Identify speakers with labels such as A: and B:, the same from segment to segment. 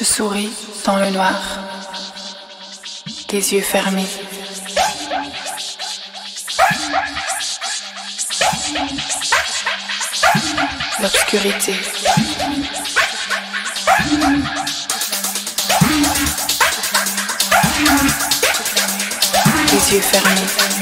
A: Je souris dans le noir, les yeux fermés. L'obscurité. Les yeux fermés.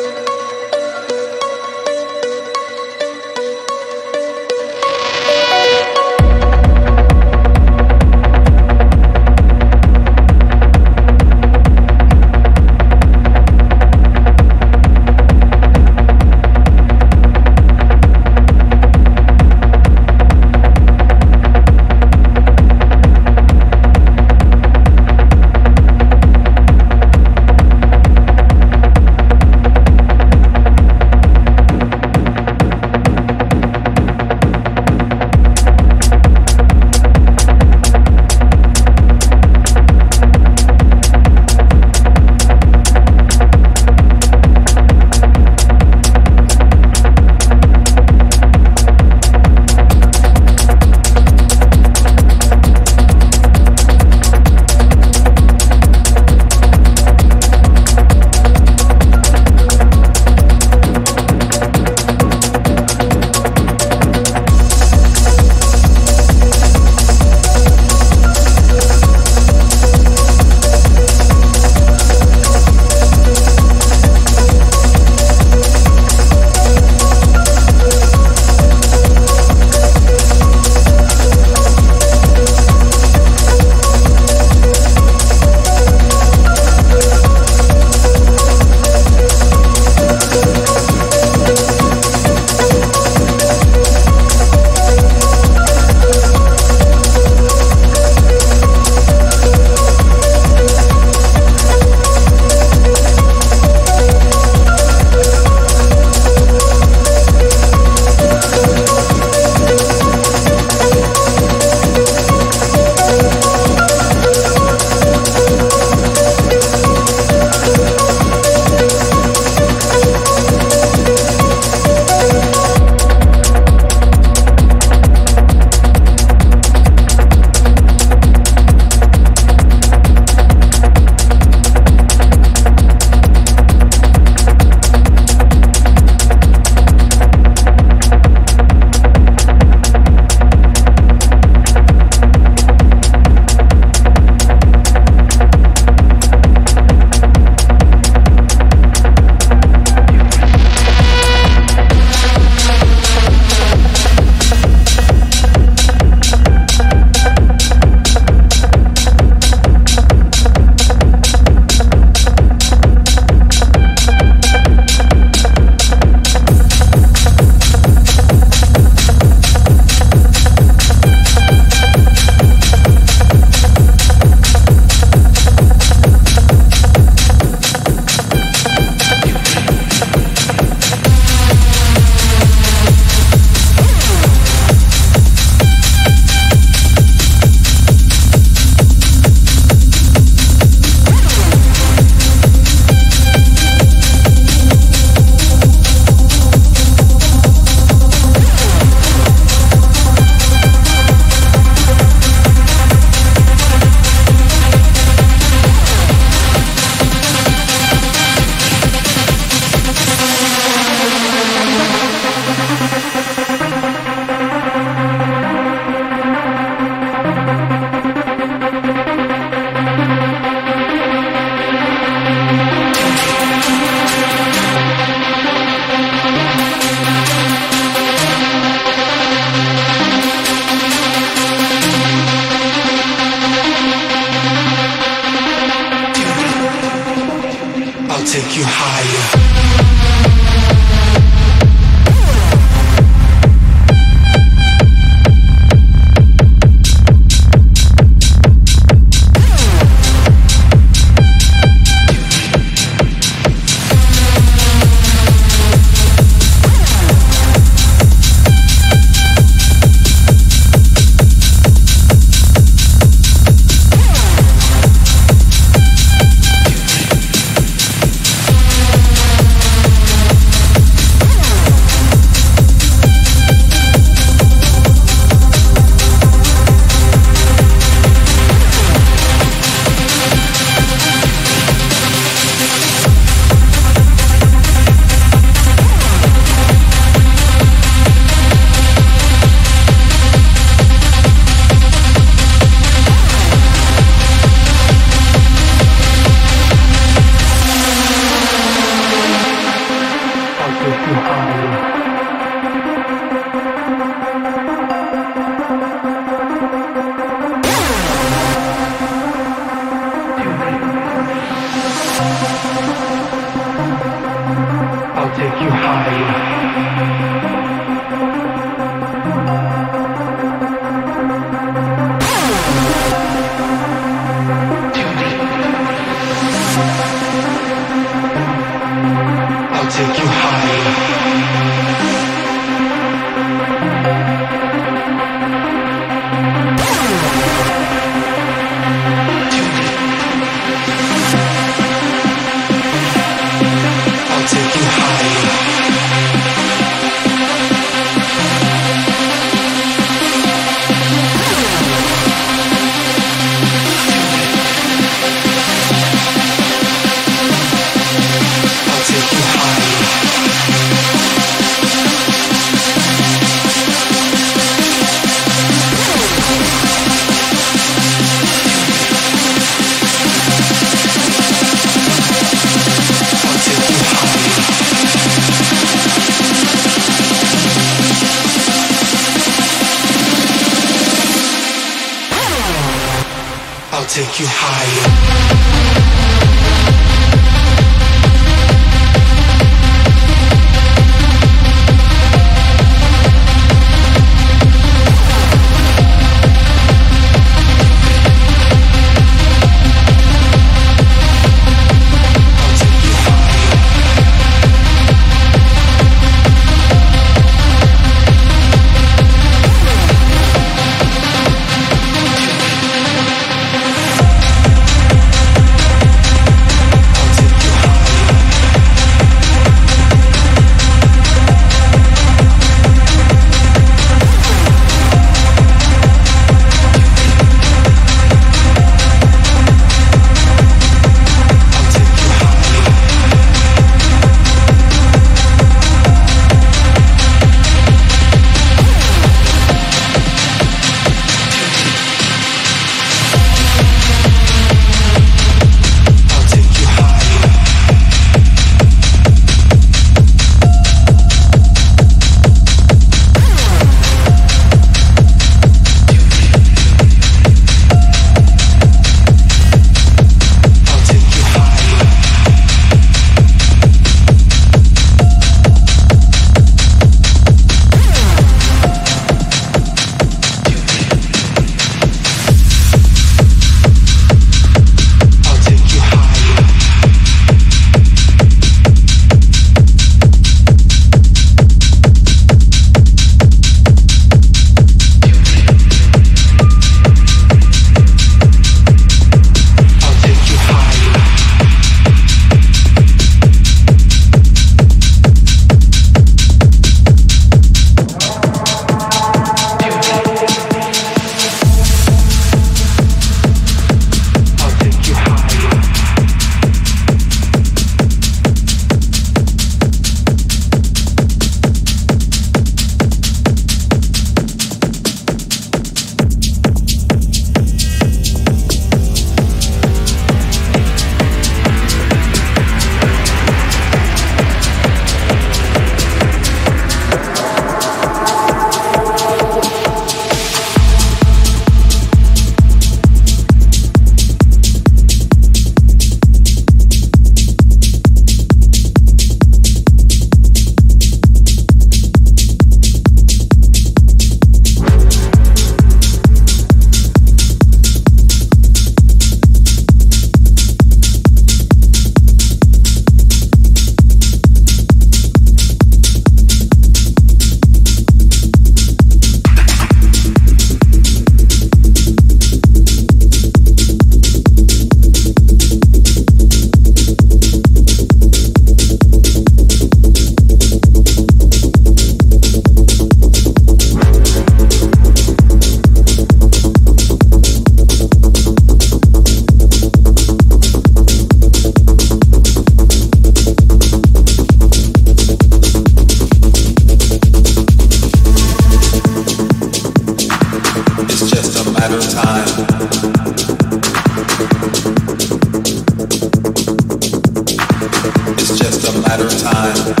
B: Matter of time.